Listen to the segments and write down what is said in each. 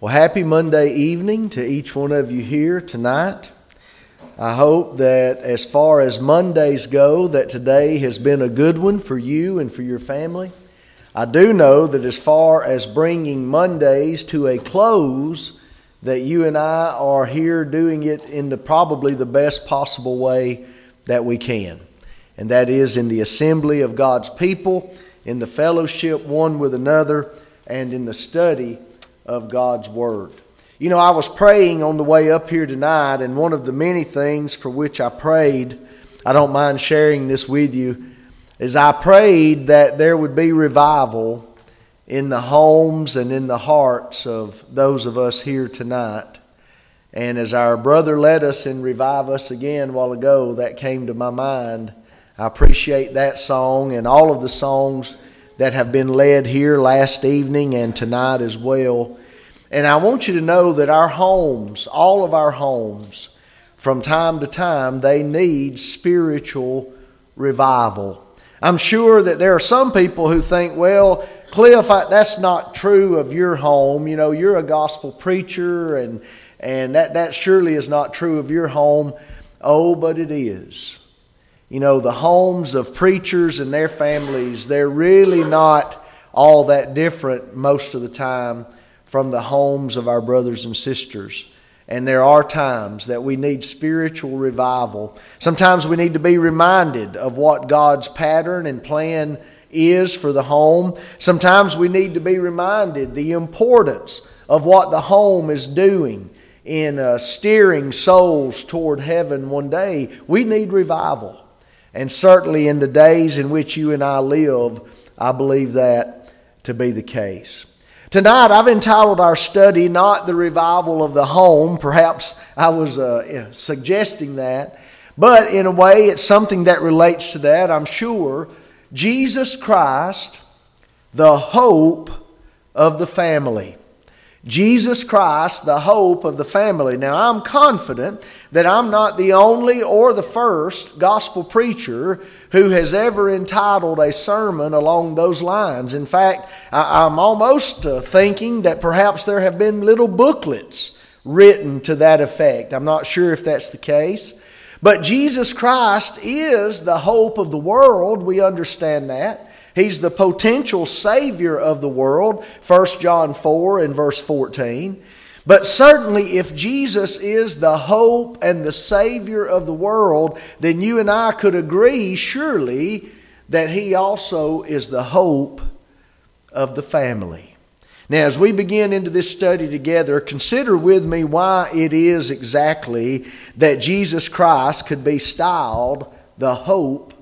Well, happy Monday evening to each one of you here tonight. I hope that as far as Mondays go, that today has been a good one for you and for your family. I do know that as far as bringing Mondays to a close, that you and I are here doing it in the probably the best possible way that we can. And that is in the assembly of God's people, in the fellowship one with another, and in the study of God's Word. You know, I was praying on the way up here tonight, and one of the many things for which I prayed, I don't mind sharing this with you, is I prayed that there would be revival in the homes and in the hearts of those of us here tonight. And as our brother led us and revive us again a while ago, that came to my mind. I appreciate that song and all of the songs that have been led here last evening and tonight as well. And I want you to know that our homes, all of our homes, from time to time, they need spiritual revival. I'm sure that there are some people who think, well, Cliff, I, that's not true of your home. You know, you're a gospel preacher, and, and that, that surely is not true of your home. Oh, but it is. You know, the homes of preachers and their families, they're really not all that different most of the time from the homes of our brothers and sisters. And there are times that we need spiritual revival. Sometimes we need to be reminded of what God's pattern and plan is for the home. Sometimes we need to be reminded the importance of what the home is doing in uh, steering souls toward heaven one day. We need revival. And certainly in the days in which you and I live, I believe that to be the case. Tonight, I've entitled our study Not the Revival of the Home. Perhaps I was uh, suggesting that. But in a way, it's something that relates to that, I'm sure. Jesus Christ, the hope of the family. Jesus Christ, the hope of the family. Now, I'm confident that I'm not the only or the first gospel preacher who has ever entitled a sermon along those lines. In fact, I'm almost uh, thinking that perhaps there have been little booklets written to that effect. I'm not sure if that's the case. But Jesus Christ is the hope of the world. We understand that. He's the potential Savior of the world, 1 John 4 and verse 14. But certainly, if Jesus is the hope and the Savior of the world, then you and I could agree, surely, that He also is the hope of the family. Now, as we begin into this study together, consider with me why it is exactly that Jesus Christ could be styled the hope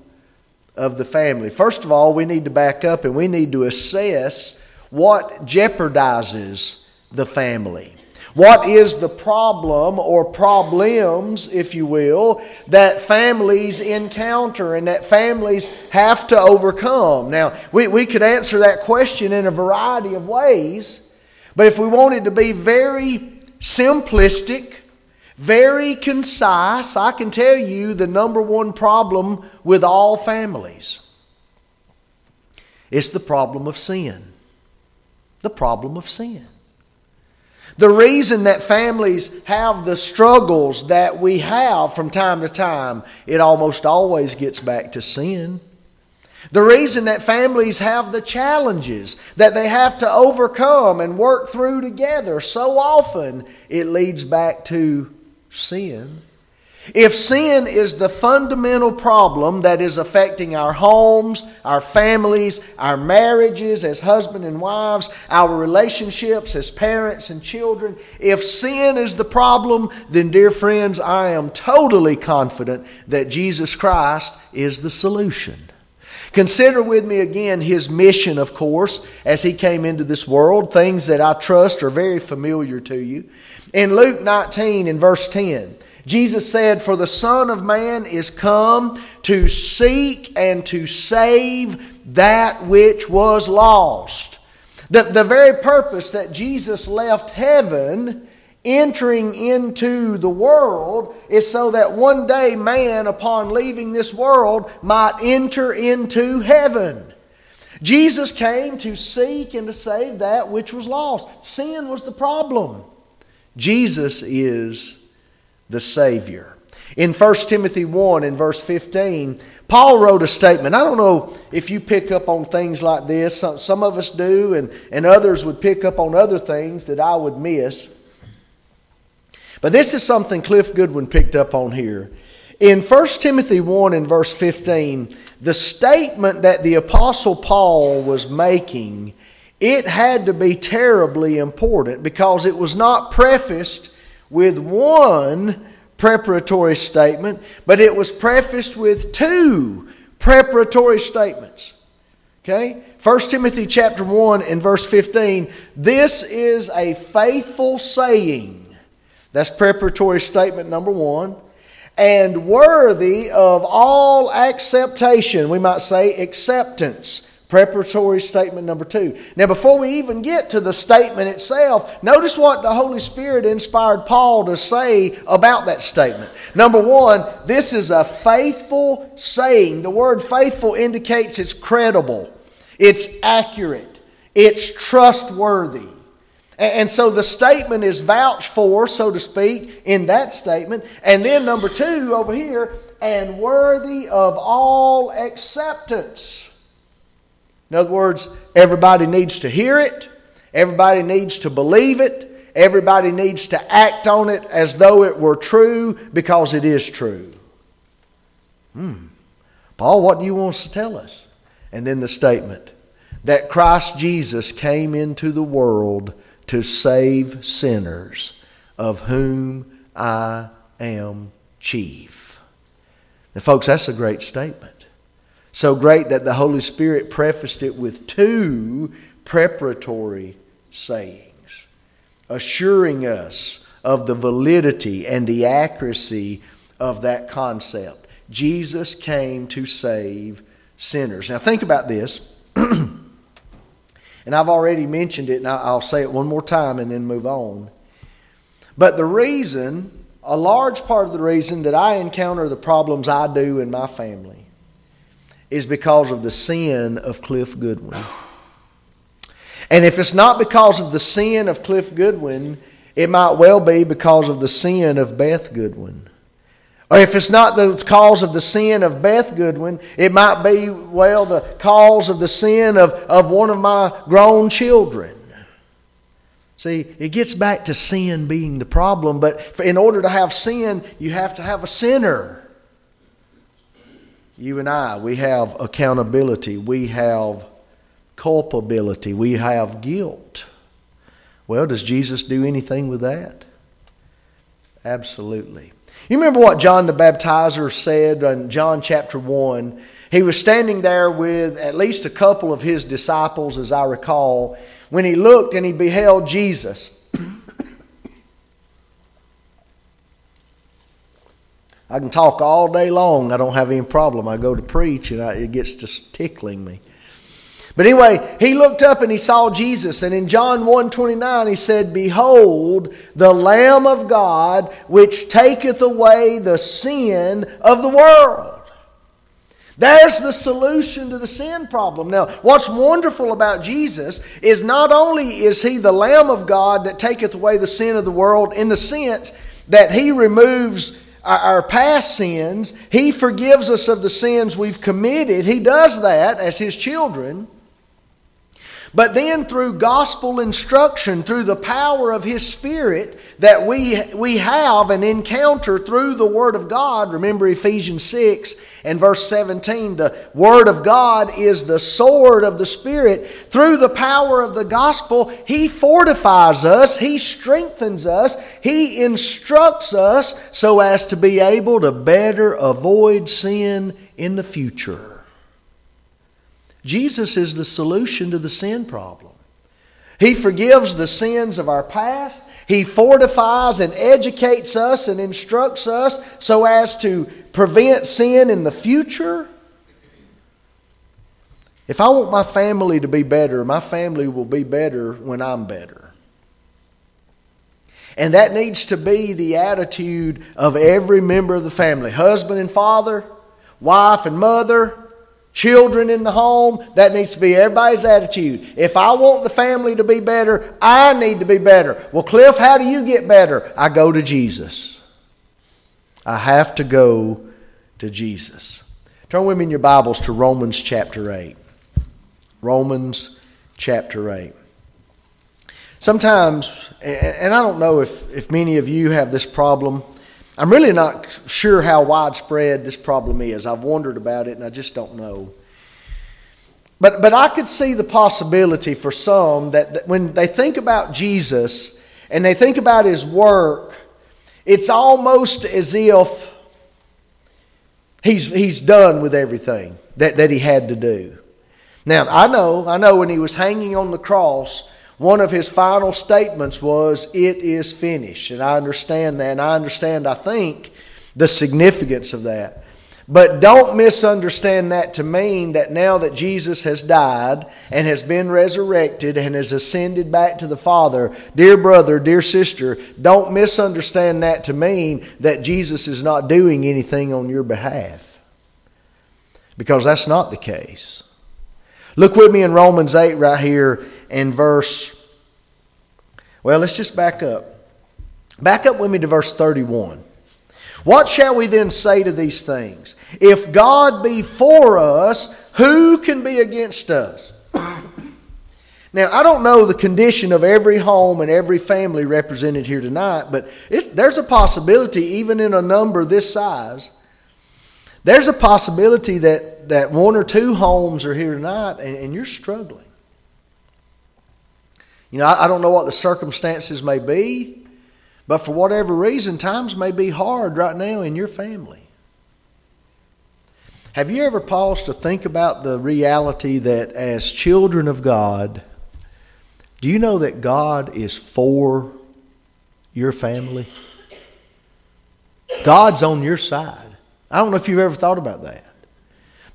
of the family. First of all, we need to back up and we need to assess what jeopardizes the family. What is the problem or problems, if you will, that families encounter and that families have to overcome? Now, we, we could answer that question in a variety of ways, but if we wanted to be very simplistic, very concise. I can tell you the number one problem with all families it's the problem of sin. The problem of sin. The reason that families have the struggles that we have from time to time, it almost always gets back to sin. The reason that families have the challenges that they have to overcome and work through together, so often it leads back to sin. If sin is the fundamental problem that is affecting our homes, our families, our marriages as husband and wives, our relationships as parents and children, if sin is the problem, then, dear friends, I am totally confident that Jesus Christ is the solution. Consider with me again his mission, of course, as he came into this world, things that I trust are very familiar to you. In Luke 19, in verse 10, Jesus said, For the Son of Man is come to seek and to save that which was lost. The, the very purpose that Jesus left heaven entering into the world is so that one day man, upon leaving this world, might enter into heaven. Jesus came to seek and to save that which was lost. Sin was the problem. Jesus is the Savior. In 1 Timothy 1 in verse 15, Paul wrote a statement. I don't know if you pick up on things like this. Some, some of us do, and, and others would pick up on other things that I would miss. But this is something Cliff Goodwin picked up on here. In 1 Timothy 1 in verse 15, the statement that the Apostle Paul was making, it had to be terribly important because it was not prefaced with one preparatory statement, but it was prefaced with two preparatory statements. Okay? 1 Timothy chapter 1 and verse 15, this is a faithful saying. That's preparatory statement number 1 and worthy of all acceptation. We might say acceptance. Preparatory statement number two. Now, before we even get to the statement itself, notice what the Holy Spirit inspired Paul to say about that statement. Number one, this is a faithful saying. The word faithful indicates it's credible, it's accurate, it's trustworthy. And so the statement is vouched for, so to speak, in that statement. And then number two over here, and worthy of all acceptance. In other words, everybody needs to hear it, everybody needs to believe it, everybody needs to act on it as though it were true because it is true. Hmm. Paul, what do you want us to tell us? And then the statement that Christ Jesus came into the world to save sinners, of whom I am chief. Now, folks, that's a great statement. So great that the Holy Spirit prefaced it with two preparatory sayings, assuring us of the validity and the accuracy of that concept. Jesus came to save sinners. Now, think about this. and I've already mentioned it, and I'll say it one more time and then move on. But the reason, a large part of the reason that I encounter the problems I do in my family is because of the sin of Cliff Goodwin. And if it's not because of the sin of Cliff Goodwin, it might well be because of the sin of Beth Goodwin. Or if it's not the cause of the sin of Beth Goodwin, it might be, well, the cause of the sin of, of one of my grown children. See, it gets back to sin being the problem, but in order to have sin, you have to have a sinner. You and I, we have accountability, we have culpability, we have guilt. Well, does Jesus do anything with that? Absolutely. You remember what John the Baptizer said in John chapter 1? He was standing there with at least a couple of his disciples, as I recall, when he looked and he beheld Jesus. I can talk all day long. I don't have any problem. I go to preach and I, it gets to tickling me. But anyway, he looked up and he saw Jesus. And in John 1 29, he said, Behold, the Lamb of God, which taketh away the sin of the world. There's the solution to the sin problem. Now, what's wonderful about Jesus is not only is he the Lamb of God that taketh away the sin of the world in the sense that he removes our past sins. He forgives us of the sins we've committed. He does that as His children. But then through gospel instruction, through the power of His Spirit that we, we have and encounter through the Word of God, remember Ephesians 6 and verse 17, the Word of God is the sword of the Spirit. Through the power of the gospel, He fortifies us, He strengthens us, He instructs us so as to be able to better avoid sin in the future. Jesus is the solution to the sin problem. He forgives the sins of our past. He fortifies and educates us and instructs us so as to prevent sin in the future. If I want my family to be better, my family will be better when I'm better. And that needs to be the attitude of every member of the family husband and father, wife and mother, Children in the home, that needs to be everybody's attitude. If I want the family to be better, I need to be better. Well, Cliff, how do you get better? I go to Jesus. I have to go to Jesus. Turn with me in your Bibles to Romans chapter 8. Romans chapter 8. Sometimes, and I don't know if, if many of you have this problem, I'm really not sure how widespread this problem is. I've wondered about it and I just don't know. But, but I could see the possibility for some that, that when they think about Jesus and they think about his work, it's almost as if he's, he's done with everything that, that he had to do. Now, I know, I know when he was hanging on the cross, one of his final statements was, It is finished. And I understand that. And I understand, I think, the significance of that. But don't misunderstand that to mean that now that Jesus has died and has been resurrected and has ascended back to the Father, dear brother, dear sister, don't misunderstand that to mean that Jesus is not doing anything on your behalf. Because that's not the case. Look with me in Romans 8 right here in verse, well, let's just back up. Back up with me to verse 31. What shall we then say to these things? If God be for us, who can be against us? now, I don't know the condition of every home and every family represented here tonight, but there's a possibility, even in a number this size, there's a possibility that, that one or two homes are here tonight and, and you're struggling. You know, I, I don't know what the circumstances may be, but for whatever reason, times may be hard right now in your family. Have you ever paused to think about the reality that as children of God, do you know that God is for your family? God's on your side. I don't know if you've ever thought about that.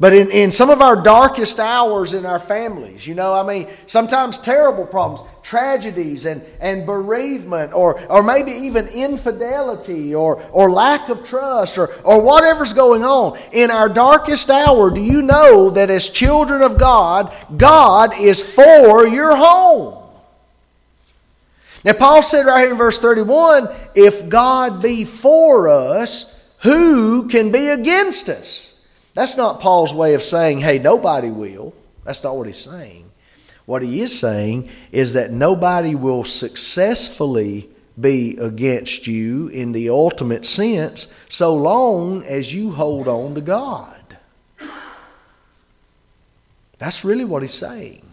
But in, in some of our darkest hours in our families, you know, I mean, sometimes terrible problems, tragedies and, and bereavement, or, or maybe even infidelity or, or lack of trust or, or whatever's going on. In our darkest hour, do you know that as children of God, God is for your home? Now, Paul said right here in verse 31 if God be for us, who can be against us? That's not Paul's way of saying, hey, nobody will. That's not what he's saying. What he is saying is that nobody will successfully be against you in the ultimate sense so long as you hold on to God. That's really what he's saying.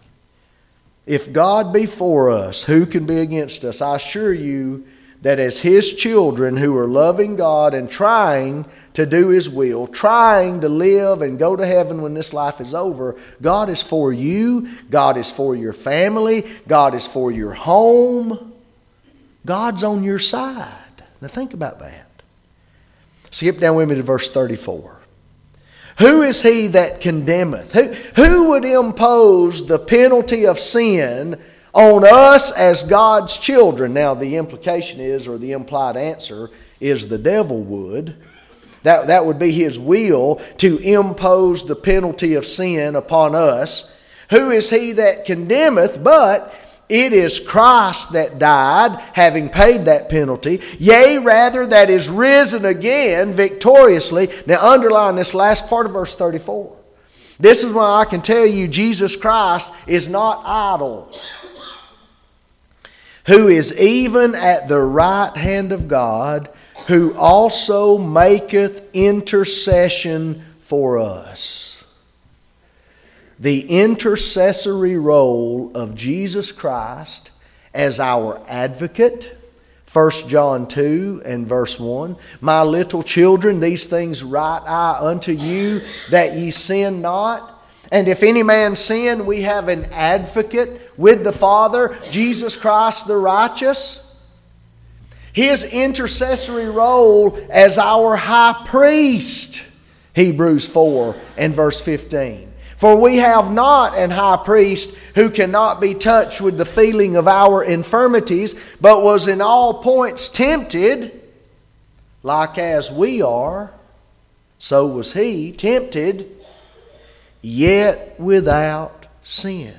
If God be for us, who can be against us? I assure you that as his children who are loving God and trying to do His will, trying to live and go to heaven when this life is over. God is for you, God is for your family, God is for your home. God's on your side. Now think about that. Skip down with me to verse 34. Who is he that condemneth? Who, who would impose the penalty of sin on us as God's children? Now, the implication is, or the implied answer is, the devil would. That, that would be his will to impose the penalty of sin upon us. Who is he that condemneth? But it is Christ that died, having paid that penalty. Yea, rather, that is risen again victoriously. Now, underline this last part of verse 34. This is why I can tell you Jesus Christ is not idle, who is even at the right hand of God who also maketh intercession for us. The intercessory role of Jesus Christ as our advocate. 1 John 2 and verse 1. My little children, these things write I unto you, that ye sin not. And if any man sin, we have an advocate with the Father, Jesus Christ the righteous. His intercessory role as our high priest. Hebrews 4 and verse 15. For we have not an high priest who cannot be touched with the feeling of our infirmities, but was in all points tempted, like as we are. So was he tempted, yet without sin.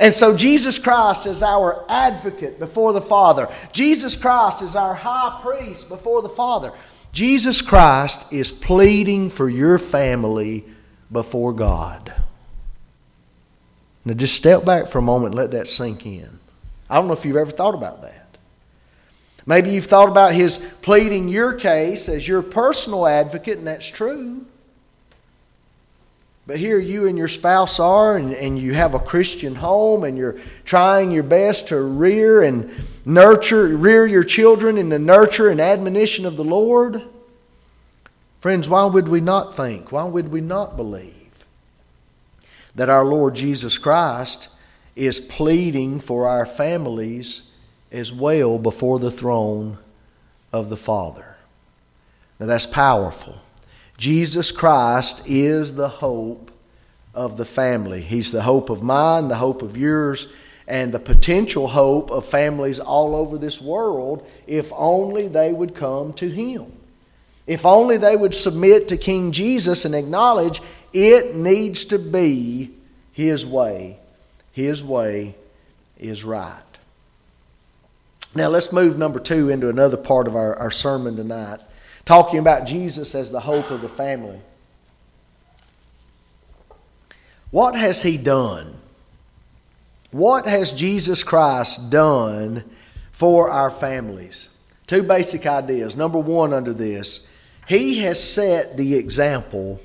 And so Jesus Christ is our advocate before the Father. Jesus Christ is our high priest before the Father. Jesus Christ is pleading for your family before God. Now just step back for a moment and let that sink in. I don't know if you've ever thought about that. Maybe you've thought about his pleading your case as your personal advocate, and that's true. But here you and your spouse are, and, and you have a Christian home, and you're trying your best to rear and nurture, rear your children in the nurture and admonition of the Lord. Friends, why would we not think? Why would we not believe that our Lord Jesus Christ is pleading for our families as well before the throne of the Father? Now that's powerful. Jesus Christ is the hope of the family. He's the hope of mine, the hope of yours, and the potential hope of families all over this world if only they would come to Him. If only they would submit to King Jesus and acknowledge it needs to be His way. His way is right. Now let's move number two into another part of our, our sermon tonight talking about Jesus as the hope of the family. What has he done? What has Jesus Christ done for our families? Two basic ideas. Number one, under this, he has set the example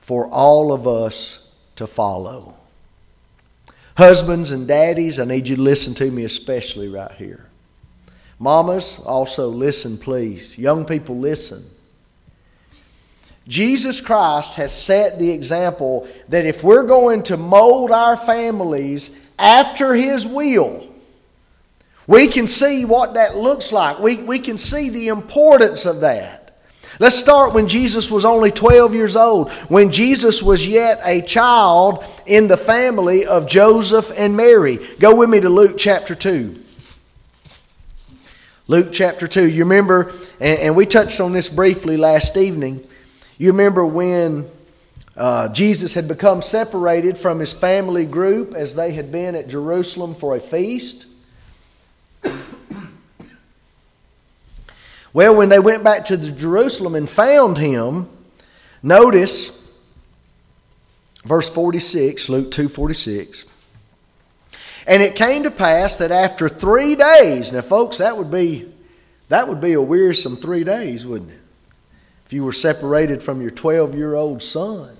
for all of us to follow. Husbands and daddies, I need you to listen to me especially right here. Mamas, also listen, please. Young people, listen. Jesus Christ has set the example that if we're going to mold our families after His will, we can see what that looks like. We, we can see the importance of that. Let's start when Jesus was only 12 years old, when Jesus was yet a child in the family of Joseph and Mary. Go with me to Luke chapter 2. Luke chapter 2. You remember, and, and we touched on this briefly last evening. You remember when uh, Jesus had become separated from his family group as they had been at Jerusalem for a feast? well, when they went back to the Jerusalem and found him, notice verse 46, Luke 2 46. And it came to pass that after three days, now folks, that would be that would be a wearisome three days, wouldn't it? If you were separated from your 12 year old son.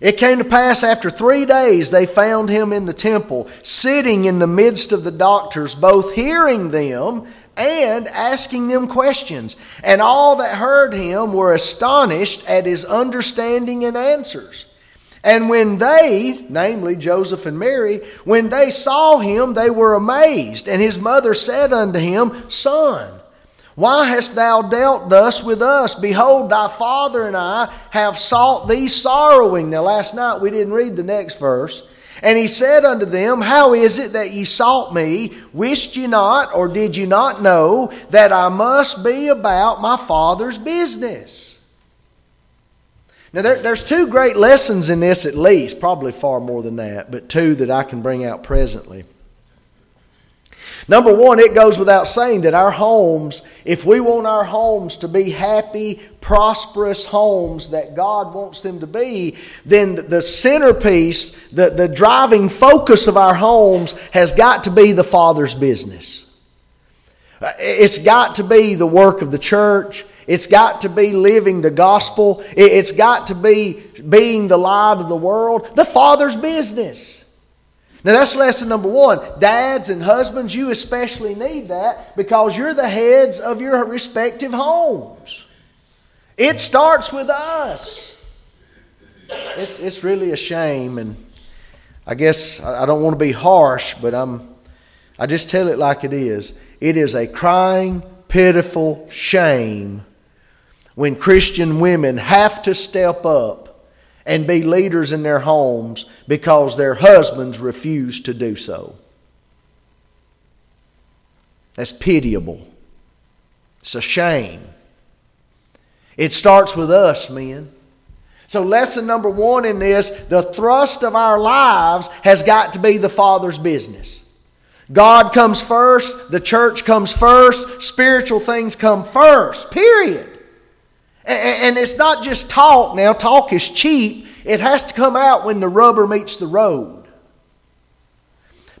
It came to pass after three days they found him in the temple, sitting in the midst of the doctors, both hearing them and asking them questions. And all that heard him were astonished at his understanding and answers. And when they, namely Joseph and Mary, when they saw him, they were amazed. And his mother said unto him, Son, why hast thou dealt thus with us? Behold, thy father and I have sought thee sorrowing. Now, last night we didn't read the next verse. And he said unto them, How is it that ye sought me? Wist ye not, or did ye not know, that I must be about my father's business? Now, there, there's two great lessons in this, at least, probably far more than that, but two that I can bring out presently. Number one, it goes without saying that our homes, if we want our homes to be happy, prosperous homes that God wants them to be, then the centerpiece, the, the driving focus of our homes has got to be the Father's business. Uh, it's got to be the work of the church. It's got to be living the gospel. It's got to be being the light of the world. The Father's business. Now, that's lesson number one. Dads and husbands, you especially need that because you're the heads of your respective homes. It starts with us. It's, it's really a shame, and I guess I don't want to be harsh, but I'm, I just tell it like it is. It is a crying, pitiful shame when Christian women have to step up and be leaders in their homes because their husbands refuse to do so. That's pitiable. It's a shame. It starts with us, men. So, lesson number one in this the thrust of our lives has got to be the Father's business. God comes first, the church comes first, spiritual things come first, period. And it's not just talk now, talk is cheap. It has to come out when the rubber meets the road.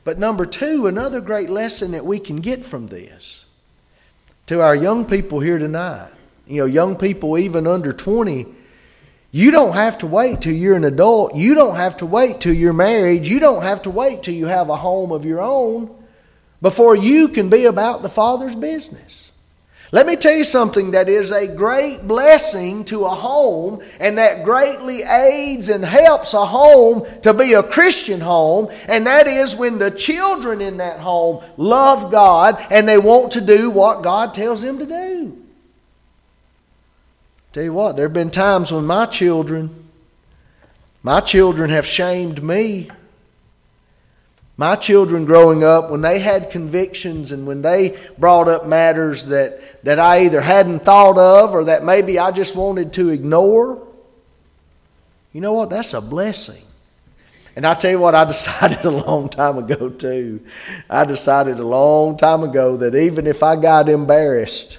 But number two, another great lesson that we can get from this to our young people here tonight, you know, young people even under 20 you don't have to wait till you're an adult. You don't have to wait till you're married. You don't have to wait till you have a home of your own before you can be about the Father's business. Let me tell you something that is a great blessing to a home and that greatly aids and helps a home to be a Christian home, and that is when the children in that home love God and they want to do what God tells them to do. Tell you what, there have been times when my children, my children have shamed me. My children growing up, when they had convictions and when they brought up matters that, that I either hadn't thought of or that maybe I just wanted to ignore, you know what? That's a blessing. And I tell you what, I decided a long time ago, too. I decided a long time ago that even if I got embarrassed,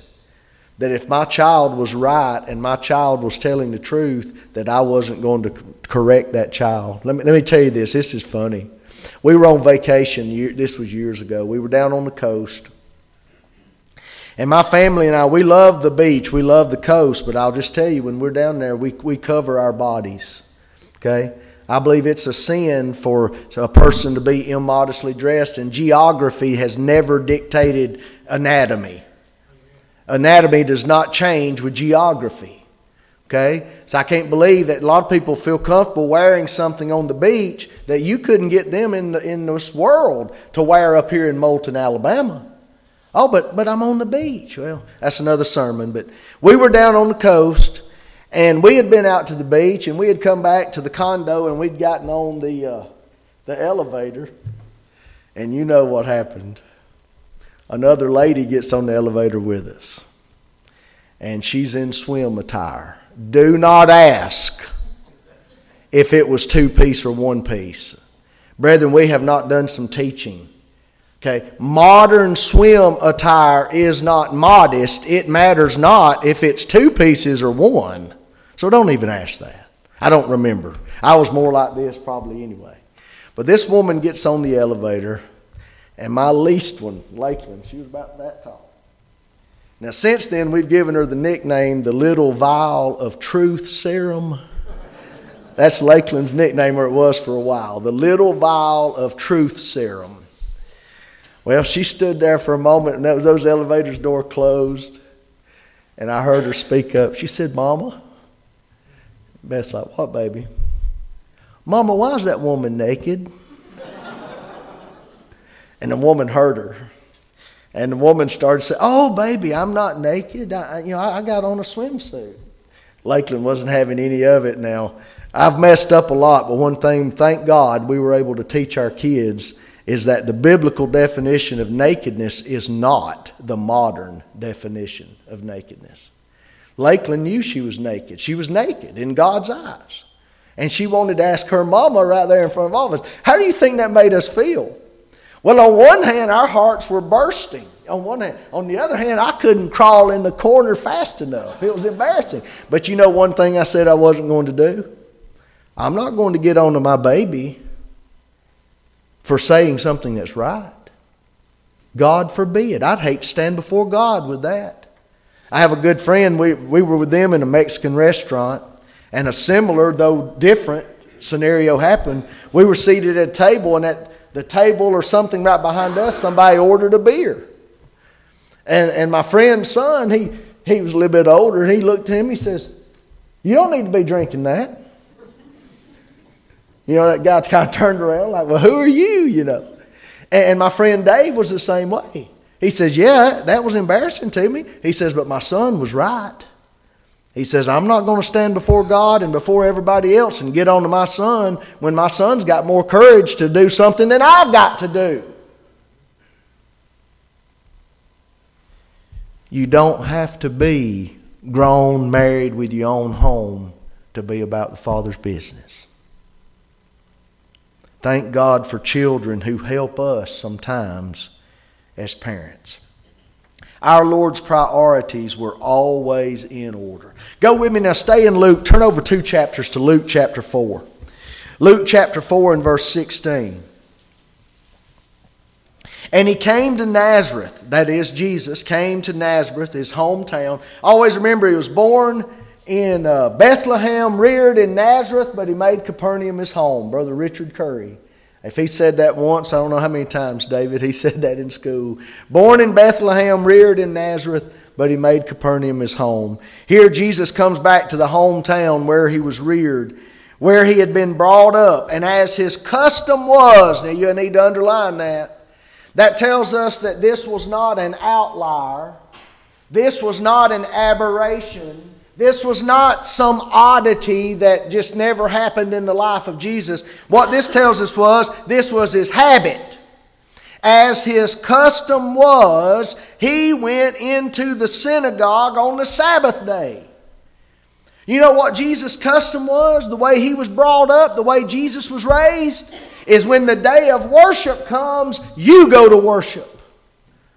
that if my child was right and my child was telling the truth, that I wasn't going to correct that child. Let me, let me tell you this this is funny. We were on vacation, this was years ago. We were down on the coast. And my family and I, we love the beach, we love the coast, but I'll just tell you, when we're down there, we, we cover our bodies. Okay? I believe it's a sin for a person to be immodestly dressed, and geography has never dictated anatomy anatomy does not change with geography. Okay? So I can't believe that a lot of people feel comfortable wearing something on the beach that you couldn't get them in, the, in this world to wear up here in Moulton, Alabama. Oh, but, but I'm on the beach. Well, that's another sermon. But we were down on the coast and we had been out to the beach and we had come back to the condo and we'd gotten on the, uh, the elevator. And you know what happened another lady gets on the elevator with us, and she's in swim attire. Do not ask if it was two piece or one piece. Brethren, we have not done some teaching. Okay, modern swim attire is not modest. It matters not if it's two pieces or one. So don't even ask that. I don't remember. I was more like this probably anyway. But this woman gets on the elevator and my least one, Lakeland, she was about that tall. Now, since then, we've given her the nickname the Little Vial of Truth Serum. That's Lakeland's nickname, or it was for a while. The Little Vial of Truth Serum. Well, she stood there for a moment, and those elevators' door closed, and I heard her speak up. She said, Mama. Beth's like, What, baby? Mama, why is that woman naked? And the woman heard her. And the woman started saying, Oh, baby, I'm not naked. I, you know, I got on a swimsuit. Lakeland wasn't having any of it now. I've messed up a lot, but one thing, thank God, we were able to teach our kids is that the biblical definition of nakedness is not the modern definition of nakedness. Lakeland knew she was naked. She was naked in God's eyes. And she wanted to ask her mama right there in front of all of us, How do you think that made us feel? Well, on one hand, our hearts were bursting. On one hand. On the other hand, I couldn't crawl in the corner fast enough. It was embarrassing. But you know one thing I said I wasn't going to do? I'm not going to get onto my baby for saying something that's right. God forbid. I'd hate to stand before God with that. I have a good friend. We, we were with them in a Mexican restaurant, and a similar, though different, scenario happened. We were seated at a table, and at the table or something right behind us, somebody ordered a beer. And, and my friend's son, he, he was a little bit older, and he looked at him, he says, You don't need to be drinking that. You know, that guy kind of turned around like, Well, who are you? You know. And my friend Dave was the same way. He says, Yeah, that was embarrassing to me. He says, But my son was right. He says, I'm not going to stand before God and before everybody else and get on to my son when my son's got more courage to do something than I've got to do. You don't have to be grown, married with your own home to be about the Father's business. Thank God for children who help us sometimes as parents. Our Lord's priorities were always in order. Go with me now, stay in Luke. Turn over two chapters to Luke chapter 4. Luke chapter 4 and verse 16. And he came to Nazareth, that is, Jesus came to Nazareth, his hometown. Always remember, he was born in uh, Bethlehem, reared in Nazareth, but he made Capernaum his home. Brother Richard Curry. If he said that once, I don't know how many times, David, he said that in school. Born in Bethlehem, reared in Nazareth, but he made Capernaum his home. Here, Jesus comes back to the hometown where he was reared, where he had been brought up. And as his custom was, now you need to underline that, that tells us that this was not an outlier, this was not an aberration. This was not some oddity that just never happened in the life of Jesus. What this tells us was this was his habit. As his custom was, he went into the synagogue on the Sabbath day. You know what Jesus' custom was? The way he was brought up, the way Jesus was raised? is when the day of worship comes, you go to worship.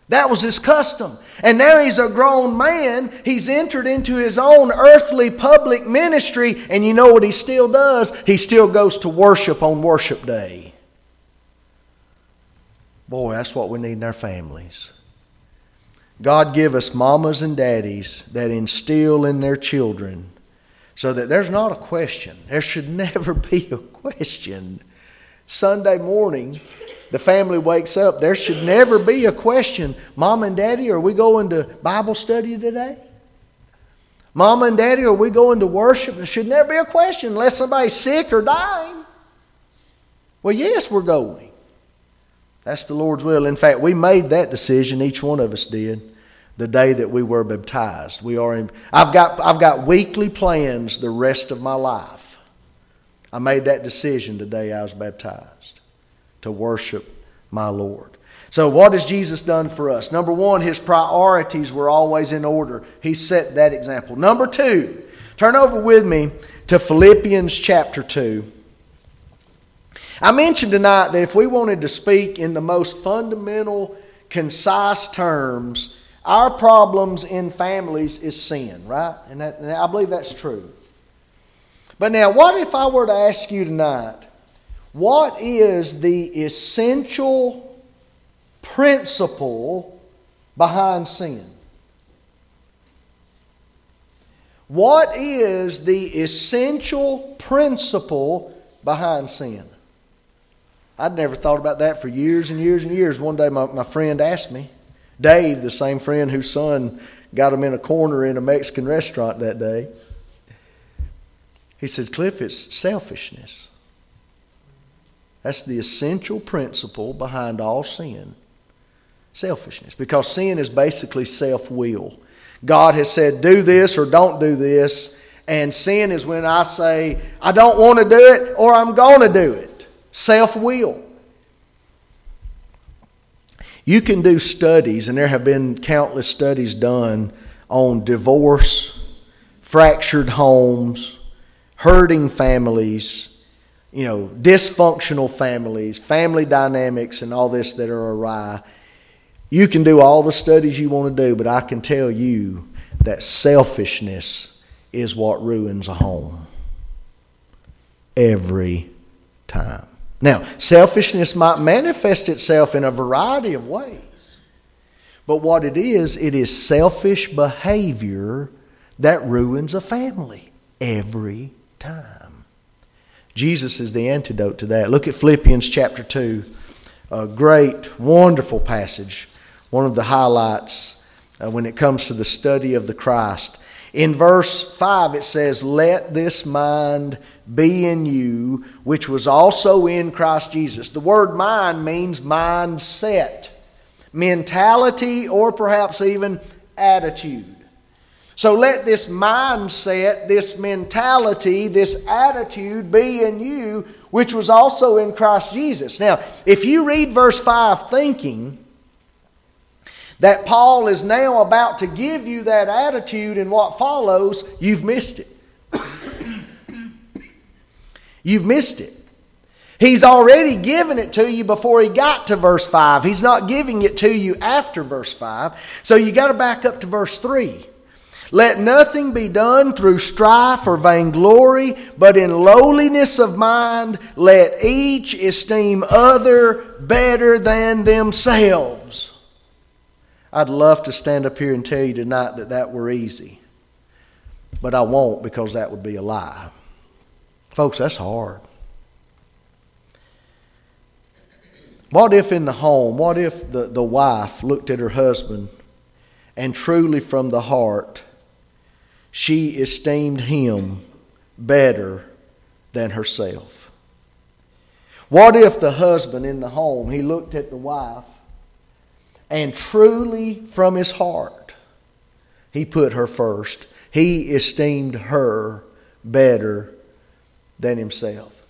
That was his custom. And now he's a grown man. He's entered into his own earthly public ministry. And you know what he still does? He still goes to worship on worship day. Boy, that's what we need in our families. God give us mamas and daddies that instill in their children so that there's not a question. There should never be a question Sunday morning, the family wakes up, there should never be a question Mom and Daddy, are we going to Bible study today? Mom and Daddy, are we going to worship? There should never be a question unless somebody's sick or dying. Well, yes, we're going. That's the Lord's will. In fact, we made that decision, each one of us did, the day that we were baptized. We are in, I've, got, I've got weekly plans the rest of my life. I made that decision the day I was baptized to worship my Lord. So, what has Jesus done for us? Number one, his priorities were always in order. He set that example. Number two, turn over with me to Philippians chapter 2. I mentioned tonight that if we wanted to speak in the most fundamental, concise terms, our problems in families is sin, right? And, that, and I believe that's true. But now, what if I were to ask you tonight, what is the essential principle behind sin? What is the essential principle behind sin? I'd never thought about that for years and years and years. One day, my, my friend asked me, Dave, the same friend whose son got him in a corner in a Mexican restaurant that day. He said, Cliff, it's selfishness. That's the essential principle behind all sin selfishness. Because sin is basically self will. God has said, do this or don't do this. And sin is when I say, I don't want to do it or I'm going to do it. Self will. You can do studies, and there have been countless studies done on divorce, fractured homes, hurting families, you know, dysfunctional families, family dynamics, and all this that are awry. You can do all the studies you want to do, but I can tell you that selfishness is what ruins a home. Every time. Now, selfishness might manifest itself in a variety of ways. But what it is, it is selfish behavior that ruins a family every time. Jesus is the antidote to that. Look at Philippians chapter 2, a great, wonderful passage, one of the highlights uh, when it comes to the study of the Christ. In verse 5, it says, Let this mind be in you, which was also in Christ Jesus. The word mind means mindset, mentality, or perhaps even attitude. So let this mindset, this mentality, this attitude be in you, which was also in Christ Jesus. Now, if you read verse 5 thinking that Paul is now about to give you that attitude in what follows, you've missed it. You've missed it. He's already given it to you before he got to verse 5. He's not giving it to you after verse 5. So you got to back up to verse 3. Let nothing be done through strife or vainglory, but in lowliness of mind, let each esteem other better than themselves. I'd love to stand up here and tell you tonight that that were easy, but I won't because that would be a lie. Folks, that's hard. What if in the home, what if the, the wife looked at her husband and truly from the heart she esteemed him better than herself? What if the husband in the home, he looked at the wife and truly from his heart, he put her first. He esteemed her better than himself.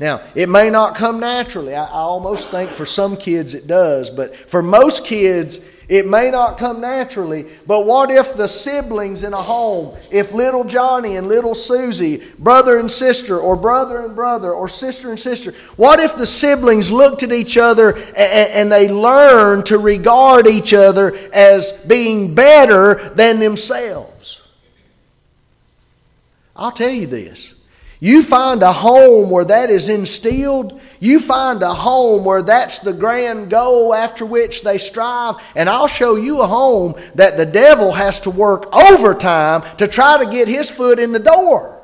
Now, it may not come naturally. I, I, almost think for some kids it does, but for most kids, it may not come naturally. But what if the siblings in a home, if little Johnny and little Susie, brother and sister, or brother and brother, or sister and sister, what if the siblings looked at each other and, and they learned to regard each other as being better than themselves? I'll tell you this. You find a home where that is instilled. You find a home where that's the grand goal after which they strive. And I'll show you a home that the devil has to work overtime to try to get his foot in the door.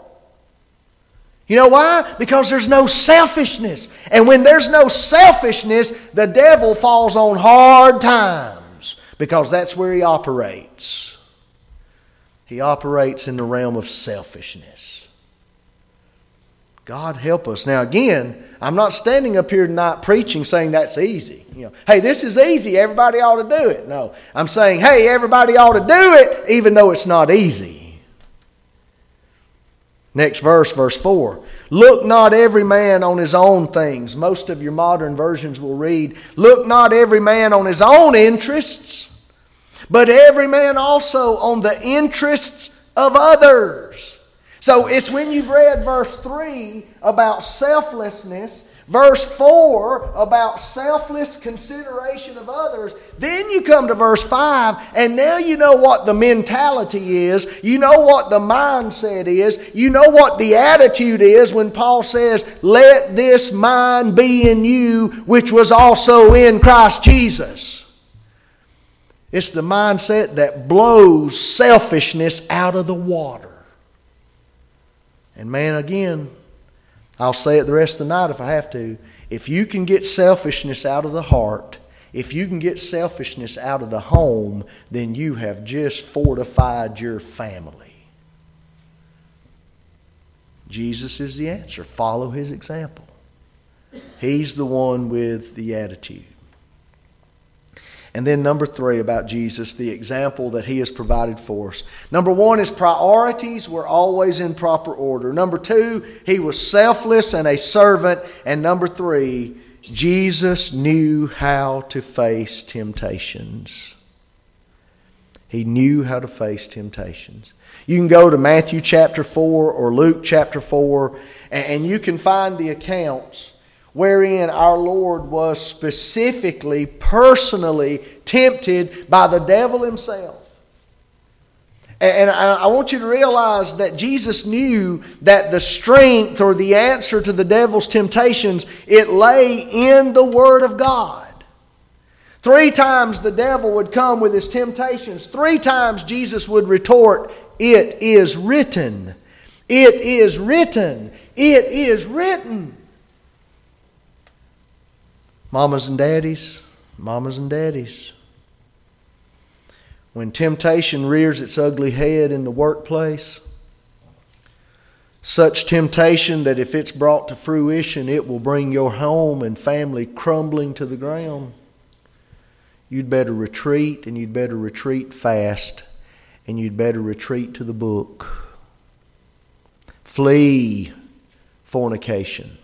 You know why? Because there's no selfishness. And when there's no selfishness, the devil falls on hard times because that's where he operates. He operates in the realm of selfishness. God help us. Now, again, I'm not standing up here tonight preaching saying that's easy. You know, hey, this is easy. Everybody ought to do it. No, I'm saying, hey, everybody ought to do it, even though it's not easy. Next verse, verse 4. Look not every man on his own things. Most of your modern versions will read, Look not every man on his own interests, but every man also on the interests of others. So it's when you've read verse 3 about selflessness, verse 4 about selfless consideration of others, then you come to verse 5, and now you know what the mentality is, you know what the mindset is, you know what the attitude is when Paul says, Let this mind be in you, which was also in Christ Jesus. It's the mindset that blows selfishness out of the water. And man, again, I'll say it the rest of the night if I have to. If you can get selfishness out of the heart, if you can get selfishness out of the home, then you have just fortified your family. Jesus is the answer. Follow his example. He's the one with the attitude. And then, number three about Jesus, the example that he has provided for us. Number one, his priorities were always in proper order. Number two, he was selfless and a servant. And number three, Jesus knew how to face temptations. He knew how to face temptations. You can go to Matthew chapter 4 or Luke chapter 4, and you can find the accounts wherein our Lord was specifically, personally tempted by the devil himself. And I want you to realize that Jesus knew that the strength or the answer to the devil's temptations, it lay in the Word of God. Three times the devil would come with his temptations. Three times Jesus would retort, It is written. It is written. It is written. Mamas and daddies, mamas and daddies. When temptation rears its ugly head in the workplace, such temptation that if it's brought to fruition, it will bring your home and family crumbling to the ground, you'd better retreat and you'd better retreat fast and you'd better retreat to the book. Flee fornication.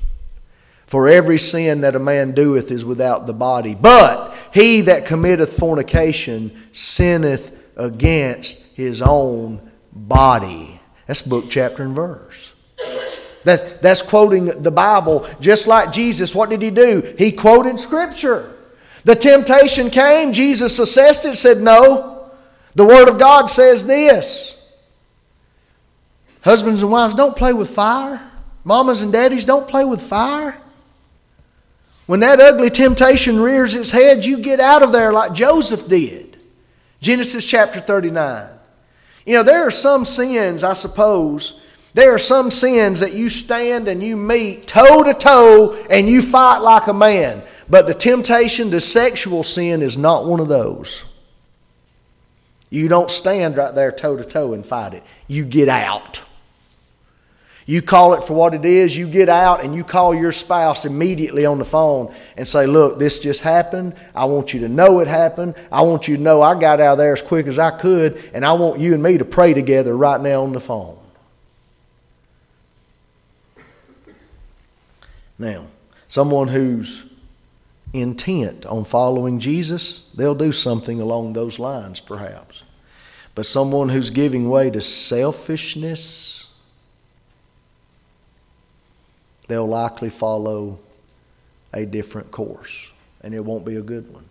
For every sin that a man doeth is without the body. But he that committeth fornication sinneth against his own body. That's book, chapter, and verse. That's, that's quoting the Bible. Just like Jesus, what did he do? He quoted Scripture. The temptation came, Jesus assessed it, said, No. The Word of God says this. Husbands and wives, don't play with fire. Mamas and daddies, don't play with fire. When that ugly temptation rears its head, you get out of there like Joseph did. Genesis chapter 39. You know, there are some sins, I suppose, there are some sins that you stand and you meet toe to toe and you fight like a man. But the temptation to sexual sin is not one of those. You don't stand right there toe to toe and fight it. You get out. You call it for what it is, you get out and you call your spouse immediately on the phone and say, Look, this just happened. I want you to know it happened. I want you to know I got out of there as quick as I could, and I want you and me to pray together right now on the phone. Now, someone who's intent on following Jesus, they'll do something along those lines, perhaps. But someone who's giving way to selfishness, they'll likely follow a different course, and it won't be a good one.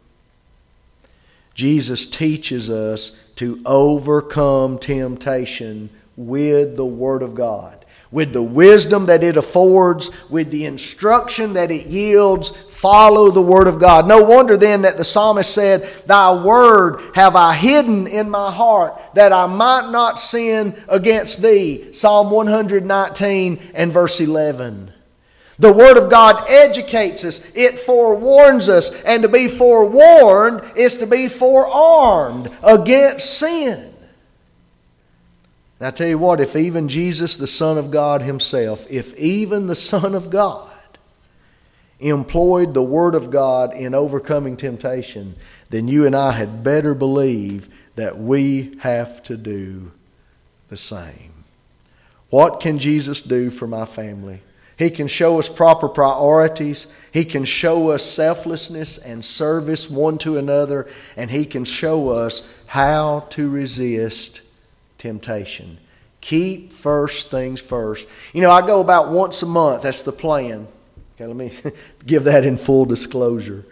Jesus teaches us to overcome temptation with the Word of God with the wisdom that it affords, with the instruction that it yields, follow the word of God. No wonder then that the psalmist said, Thy word have I hidden in my heart that I might not sin against thee. Psalm 119 and verse 11. The Word of God educates us, it forewarns us, and to be forewarned is to be forearmed against sin. And I tell you what, if even Jesus, the Son of God Himself, if even the Son of God employed the Word of God in overcoming temptation, then you and I had better believe that we have to do the same. What can Jesus do for my family? He can show us proper priorities. He can show us selflessness and service one to another. And He can show us how to resist temptation. Keep first things first. You know, I go about once a month. That's the plan. Okay, let me give that in full disclosure.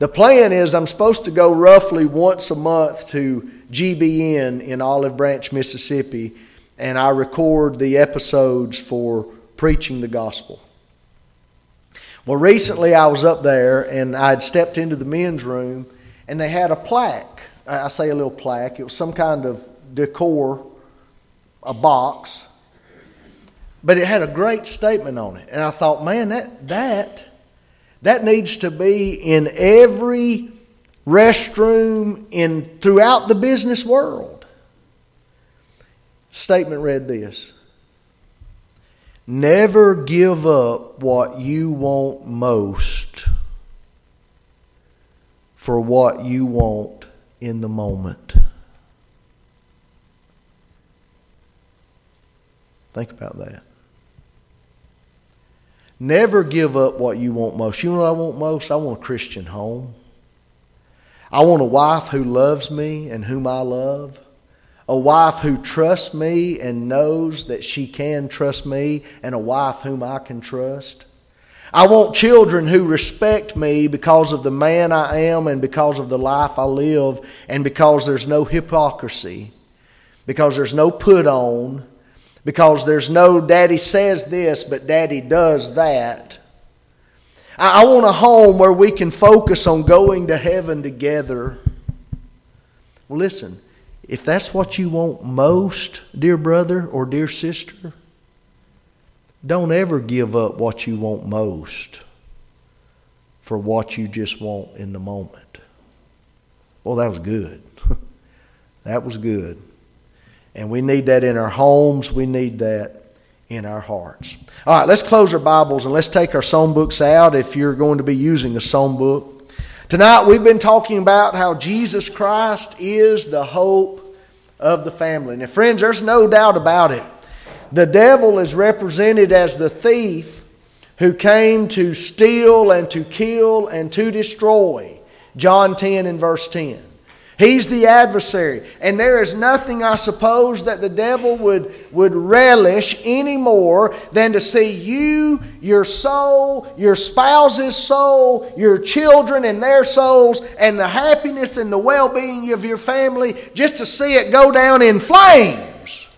The plan is I'm supposed to go roughly once a month to GBN in Olive Branch, Mississippi, and I record the episodes for preaching the gospel. Well, recently I was up there and I had stepped into the men's room and they had a plaque. I say a little plaque. It was some kind of decor, a box, but it had a great statement on it. And I thought, man, that, that, that needs to be in every restroom in throughout the business world. Statement read this Never give up what you want most for what you want in the moment. Think about that. Never give up what you want most. You know what I want most? I want a Christian home. I want a wife who loves me and whom I love. A wife who trusts me and knows that she can trust me, and a wife whom I can trust. I want children who respect me because of the man I am and because of the life I live, and because there's no hypocrisy, because there's no put on, because there's no daddy says this, but daddy does that. I, want a home where we can focus on going to heaven together. Well, listen, if that's what you want most, dear brother or dear sister, don't ever give up what you want most for what you just want in the moment. Well, that was good. that was good. And we need that in our homes. We need that in our hearts. All right, let's close our Bibles and let's take our song books out if you're going to be using a song book. Tonight we've been talking about how Jesus Christ is the hope of the family. Now, friends, there's no doubt about it. The devil is represented as the thief who came to steal and to kill and to destroy. John 10 and verse 10. He's the adversary. And there is nothing, I suppose, that the devil would, would relish any more than to see you, your soul, your spouse's soul, your children and their souls, and the happiness and the well being of your family, just to see it go down in flames.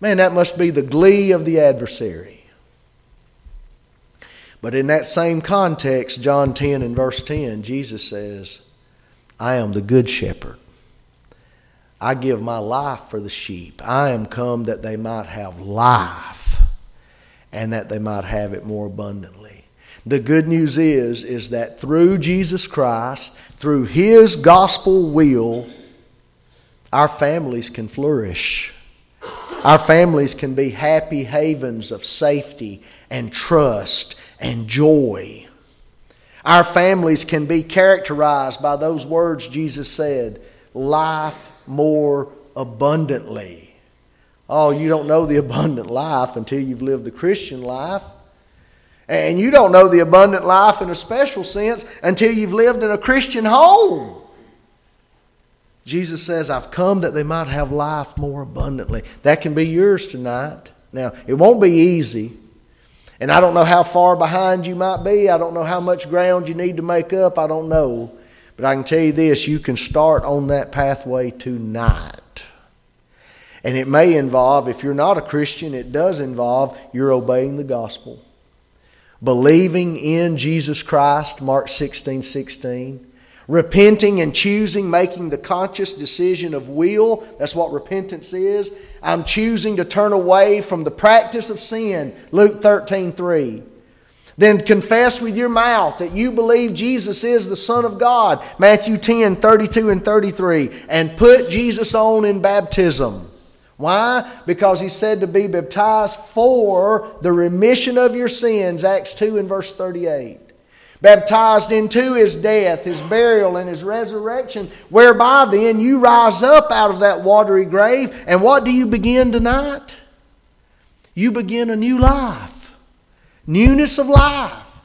Man, that must be the glee of the adversary. But in that same context, John 10 and verse 10, Jesus says, I am the good shepherd. I give my life for the sheep. I am come that they might have life and that they might have it more abundantly. The good news is is that through Jesus Christ, through his gospel will, our families can flourish. Our families can be happy havens of safety and trust and joy. Our families can be characterized by those words Jesus said life more abundantly. Oh, you don't know the abundant life until you've lived the Christian life. And you don't know the abundant life in a special sense until you've lived in a Christian home. Jesus says, I've come that they might have life more abundantly. That can be yours tonight. Now, it won't be easy. And I don't know how far behind you might be. I don't know how much ground you need to make up. I don't know. But I can tell you this you can start on that pathway tonight. And it may involve, if you're not a Christian, it does involve you're obeying the gospel. Believing in Jesus Christ, Mark 16 16 Repenting and choosing, making the conscious decision of will. That's what repentance is. I'm choosing to turn away from the practice of sin. Luke 13 3. Then confess with your mouth that you believe Jesus is the Son of God. Matthew 10 32 and 33. And put Jesus on in baptism. Why? Because he said to be baptized for the remission of your sins. Acts 2 and verse 38 baptized into his death, his burial, and his resurrection, whereby then you rise up out of that watery grave. And what do you begin tonight? You begin a new life, newness of life.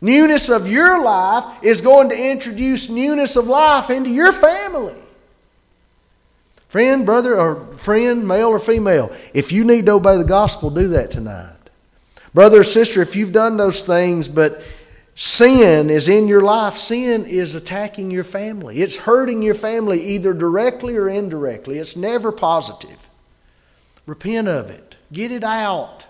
Newness of your life is going to introduce newness of life into your family. Friend, brother, or friend, male or female, if you need to obey the gospel, do that tonight. Brother or sister, if you've done those things, but sin is in your life, sin is attacking your family. It's hurting your family either directly or indirectly. It's never positive. Repent of it, get it out.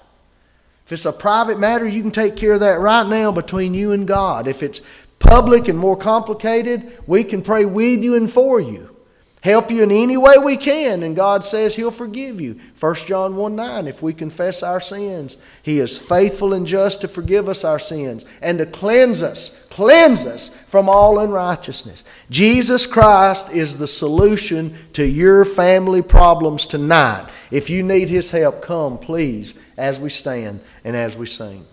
If it's a private matter, you can take care of that right now between you and God. If it's public and more complicated, we can pray with you and for you help you in any way we can, and God says He'll forgive you. 1 John 1 9, if we confess our sins, He is faithful and just to forgive us our sins and to cleanse us, cleanse us from all unrighteousness. Jesus Christ is the solution to your family problems tonight. If you need His help, come, please, as we stand and as we sing.